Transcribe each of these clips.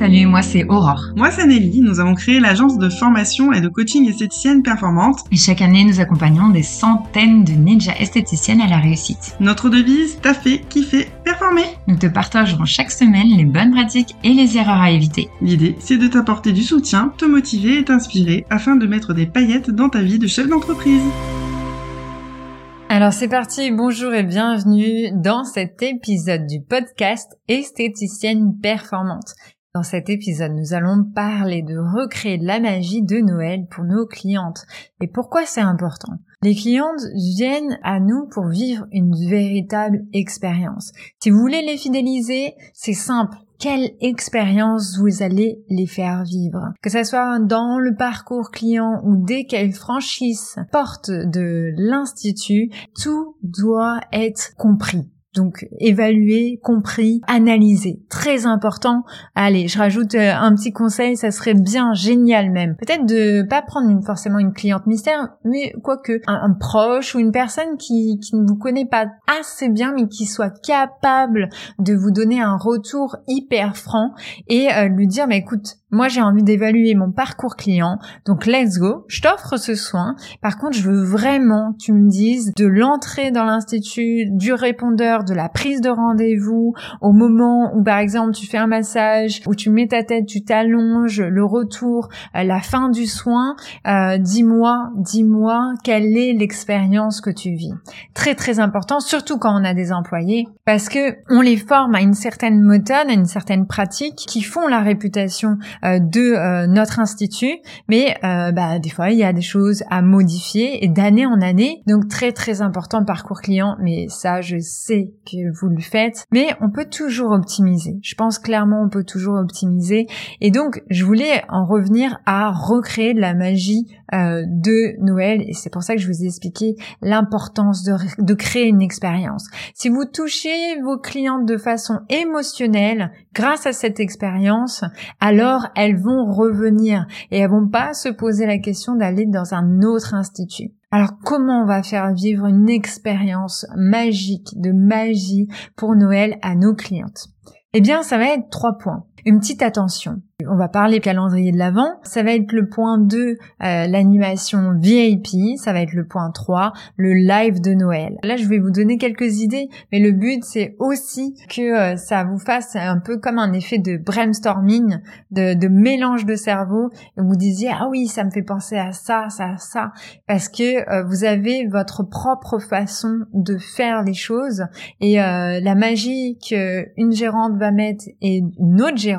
Salut, moi c'est Aurore. Moi c'est Nelly, nous avons créé l'agence de formation et de coaching esthéticienne performante. Et chaque année, nous accompagnons des centaines de ninjas esthéticiennes à la réussite. Notre devise, taffer, kiffer, performer. Nous te partagerons chaque semaine les bonnes pratiques et les erreurs à éviter. L'idée, c'est de t'apporter du soutien, te motiver et t'inspirer afin de mettre des paillettes dans ta vie de chef d'entreprise. Alors c'est parti, bonjour et bienvenue dans cet épisode du podcast Esthéticienne Performante. Dans cet épisode, nous allons parler de recréer la magie de Noël pour nos clientes. Et pourquoi c'est important? Les clientes viennent à nous pour vivre une véritable expérience. Si vous voulez les fidéliser, c'est simple. Quelle expérience vous allez les faire vivre? Que ce soit dans le parcours client ou dès qu'elles franchissent porte de l'institut, tout doit être compris. Donc évaluer, compris, analyser, très important. Allez, je rajoute euh, un petit conseil, ça serait bien, génial même. Peut-être de pas prendre forcément une cliente mystère, mais quoique un, un proche ou une personne qui, qui ne vous connaît pas assez bien, mais qui soit capable de vous donner un retour hyper franc et euh, lui dire, mais écoute, moi, j'ai envie d'évaluer mon parcours client. Donc, let's go. Je t'offre ce soin. Par contre, je veux vraiment que tu me dises de l'entrée dans l'institut, du répondeur, de la prise de rendez-vous, au moment où, par exemple, tu fais un massage, où tu mets ta tête, tu t'allonges, le retour, euh, la fin du soin. Euh, dis-moi, dis-moi quelle est l'expérience que tu vis. Très, très important, surtout quand on a des employés, parce que on les forme à une certaine méthode, à une certaine pratique qui font la réputation de euh, notre institut, mais euh, bah, des fois il y a des choses à modifier et d'année en année. Donc très très important parcours client, mais ça je sais que vous le faites, mais on peut toujours optimiser. Je pense clairement on peut toujours optimiser. Et donc je voulais en revenir à recréer de la magie de Noël et c'est pour ça que je vous ai expliqué l'importance de, de créer une expérience. Si vous touchez vos clientes de façon émotionnelle grâce à cette expérience, alors elles vont revenir et elles vont pas se poser la question d'aller dans un autre institut. Alors comment on va faire vivre une expérience magique de magie pour Noël à nos clientes? Eh bien, ça va être trois points. Une petite attention. On va parler calendrier de l'Avent. Ça va être le point 2, euh, l'animation VIP. Ça va être le point 3, le live de Noël. Là, je vais vous donner quelques idées, mais le but, c'est aussi que euh, ça vous fasse un peu comme un effet de brainstorming, de, de, mélange de cerveau. Et vous disiez, ah oui, ça me fait penser à ça, ça, ça. Parce que euh, vous avez votre propre façon de faire les choses. Et la magie qu'une gérante va mettre et une autre gérante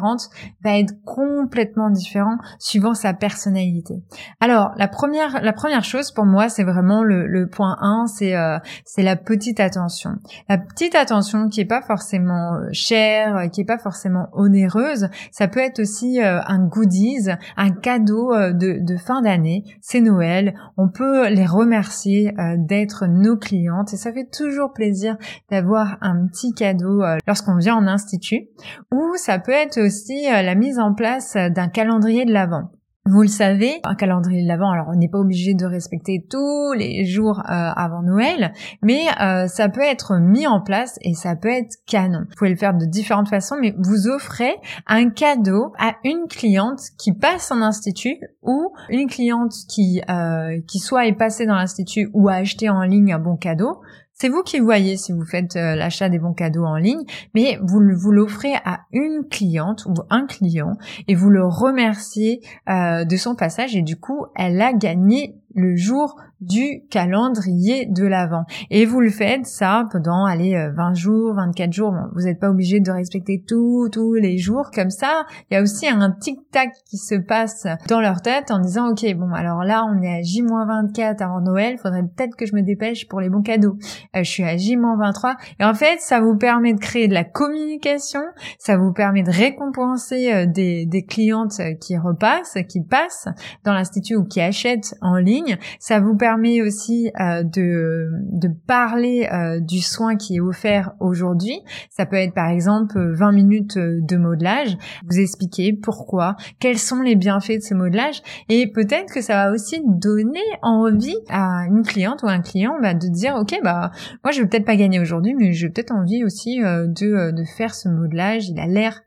va être complètement différent suivant sa personnalité. Alors la première la première chose pour moi c'est vraiment le, point 1 c'est euh, c'est la petite attention. La petite attention qui est pas forcément euh, chère, euh, qui est pas forcément onéreuse, ça peut être aussi un goodies, un cadeau de, de fin d'année. C'est Noël, on peut les remercier d'être nos clientes et ça fait toujours plaisir d'avoir un petit cadeau lorsqu'on vient en institut. Ou ça peut être aussi la mise en place place d'un calendrier de l'Avent. Vous le savez, un calendrier de l'Avent, alors on n'est pas obligé de respecter tous les jours euh, avant Noël, mais euh, ça peut être mis en place et ça peut être canon. Vous pouvez le faire de différentes façons, mais vous offrez un cadeau à une cliente qui passe en institut ou une cliente qui euh, qui soit est passée dans l'institut ou a acheté en ligne un bon cadeau. C'est vous qui voyez si vous faites euh, l'achat des bons cadeaux en ligne, mais vous, vous l'offrez à une cliente ou un client et vous le remerciez euh, de son passage et du coup, elle a gagné le jour du calendrier de l'Avent. Et vous le faites ça pendant, allez, 20 euh, jours, 24 jours. vous n'êtes pas obligé de respecter tout, tous les jours. Comme ça, il y a aussi un tic-tac qui se passe dans leur tête en disant, OK, bon, alors là, on est à J-24 avant Noël. Faudrait peut-être que je me dépêche pour les bons cadeaux. Euh, je suis à J-23. Et en fait, ça vous permet de créer de la communication. Ça vous permet de récompenser euh, des, des clientes qui repassent, qui passent dans l'institut ou qui achètent en ligne. Ça vous permet aussi euh, de, de parler euh, du soin qui est offert aujourd'hui. Ça peut être par exemple 20 minutes euh, de modelage, vous expliquer pourquoi, quels sont les bienfaits de ce modelage. Et peut-être que ça va aussi donner envie à une cliente ou un client bah, de dire ok bah moi je vais peut-être pas gagner aujourd'hui mais j'ai peut-être envie aussi de, de faire ce modelage, il a l'air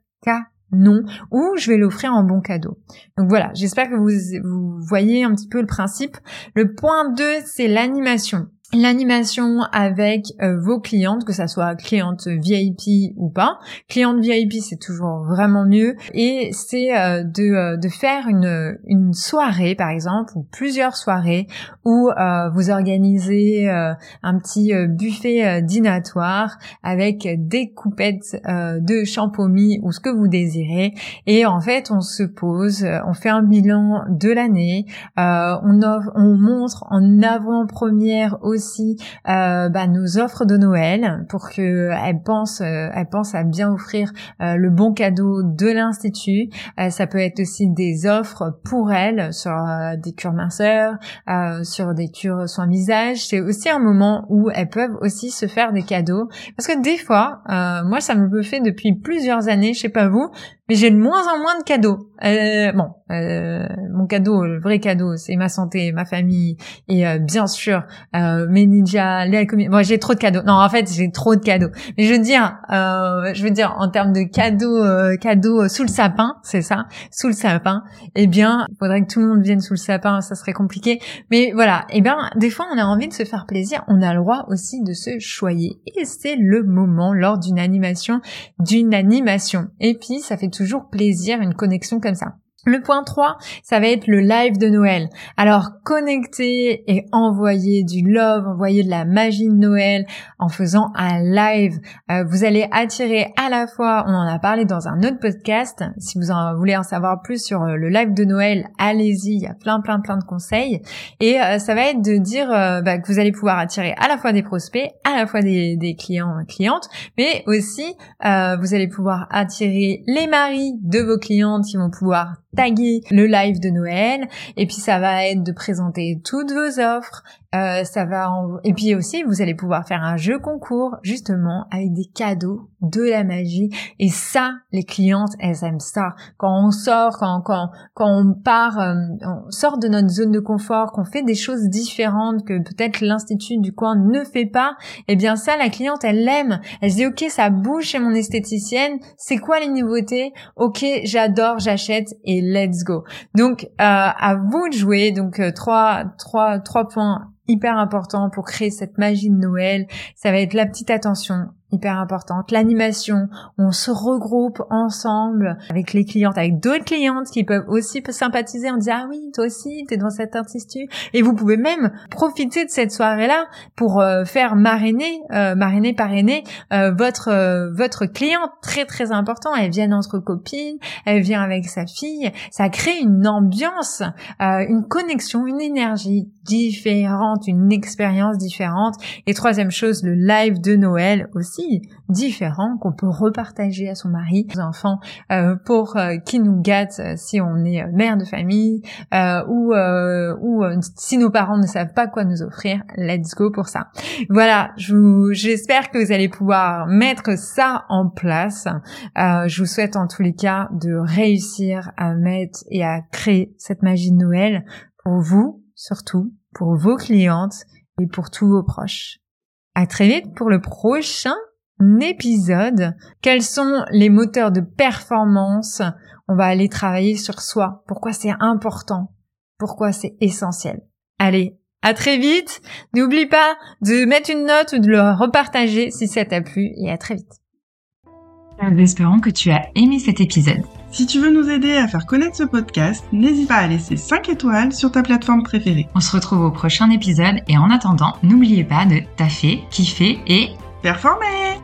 non, ou je vais l'offrir en bon cadeau. Donc voilà, j'espère que vous, voyez un petit peu le principe. Le point 2, c'est l'animation l'animation avec euh, vos clientes, que ça soit cliente VIP ou pas. Cliente VIP, c'est toujours vraiment mieux. Et c'est euh, de, euh, de faire une, une soirée, par exemple, ou plusieurs soirées, où vous organisez un petit buffet dînatoire avec des coupettes de champomis ou ce que vous désirez. Et en fait, on se pose, on fait un bilan de l'année, on, on montre en avant-première aussi euh, bah, nos offres de Noël pour que elle pense, euh, elle pense à bien offrir euh, le bon cadeau de l'institut. ça peut être aussi des offres pour elle sur des cures minceurs, sur des cures soins visage. C'est aussi un moment où elles peuvent aussi se faire des cadeaux parce que des fois, moi ça me le fait depuis plusieurs années, je sais pas vous, mais j'ai de moins en moins de cadeaux. Euh, bon, euh, mon cadeau, le vrai cadeau, c'est ma santé, ma famille et euh, bien sûr euh, mes ninjas, les Moi, j'ai trop de cadeaux. Non, en fait, j'ai trop de cadeaux. Mais je veux dire, je veux dire en termes de cadeaux, cadeaux sous le sapin, c'est ça, sous le sapin. Eh bien, il faudrait que tout le monde vienne sous le sapin, ça serait compliqué. Mais voilà, eh bien, des fois, on a envie de se faire plaisir. On a le droit aussi de se choyer. Et c'est le moment lors d'une animation, d'une animation. Et puis, ça fait toujours plaisir, une connexion comme ça. Le point 3, ça va être le live de Noël. Alors connecter et envoyer du love, envoyer de la magie de Noël en faisant un live. Euh, vous allez attirer à la fois, on en a parlé dans un autre podcast, si vous en voulez en savoir plus sur euh, le live de Noël, allez-y, il y a plein plein plein de conseils. Et euh, ça va être de dire bah, que vous allez pouvoir attirer à la fois des prospects, à la fois des, des clients, clientes, mais aussi vous allez pouvoir attirer les maris de vos clientes qui vont pouvoir taguer le live de Noël. Et puis ça va être de présenter toutes vos offres euh, ça va et puis aussi vous allez pouvoir faire un jeu concours justement avec des cadeaux de la magie. Et ça les clientes elles aiment ça. Quand on sort quand quand quand on part euh, on sort de notre zone de confort qu'on fait des choses différentes que peut-être l'institut du coin ne fait pas eh bien ça la cliente elle l'aime. Elle se dit ok ça bouge chez mon esthéticienne. C'est quoi les nouveautés? Ok j'adore j'achète et let's go. Donc euh, à vous de jouer. Donc euh, trois trois trois points hyper important pour créer cette magie de Noël. Ça va être la petite attention hyper importante. L'animation, on se regroupe ensemble avec les clientes, avec d'autres clientes qui peuvent aussi sympathiser en disant ah oui toi aussi t'es dans cet institut et vous pouvez même profiter de cette soirée là pour euh, faire marrainer, euh, marrainer parrainer euh, votre euh, votre cliente très très important. Elle vient entre copines, elle vient avec sa fille, ça crée une ambiance, une connexion, une énergie différente, une expérience différente. Et troisième chose, le live de Noël aussi différent qu'on peut repartager à son mari, aux enfants, euh, pour euh, qui nous gâte euh, si on est mère de famille ou ou si nos parents ne savent pas quoi nous offrir. Let's go pour ça. Voilà, j'espère que vous allez pouvoir mettre ça en place. je vous souhaite en tous les cas de réussir à mettre et à créer cette magie de Noël pour vous surtout, pour vos clientes et pour tous vos proches. À très vite pour le prochain épisode. Quels sont les moteurs de performance? On va aller travailler sur soi. Pourquoi c'est important? Pourquoi c'est essentiel? Allez, à très vite. N'oublie pas de mettre une note ou de le repartager si ça t'a plu et à très vite. Nous espérons que tu as aimé cet épisode. Si tu veux nous aider à faire connaître ce podcast, n'hésite pas à laisser 5 étoiles sur ta plateforme préférée. On se retrouve au prochain épisode et en attendant, n'oubliez pas de taffer, kiffer et performer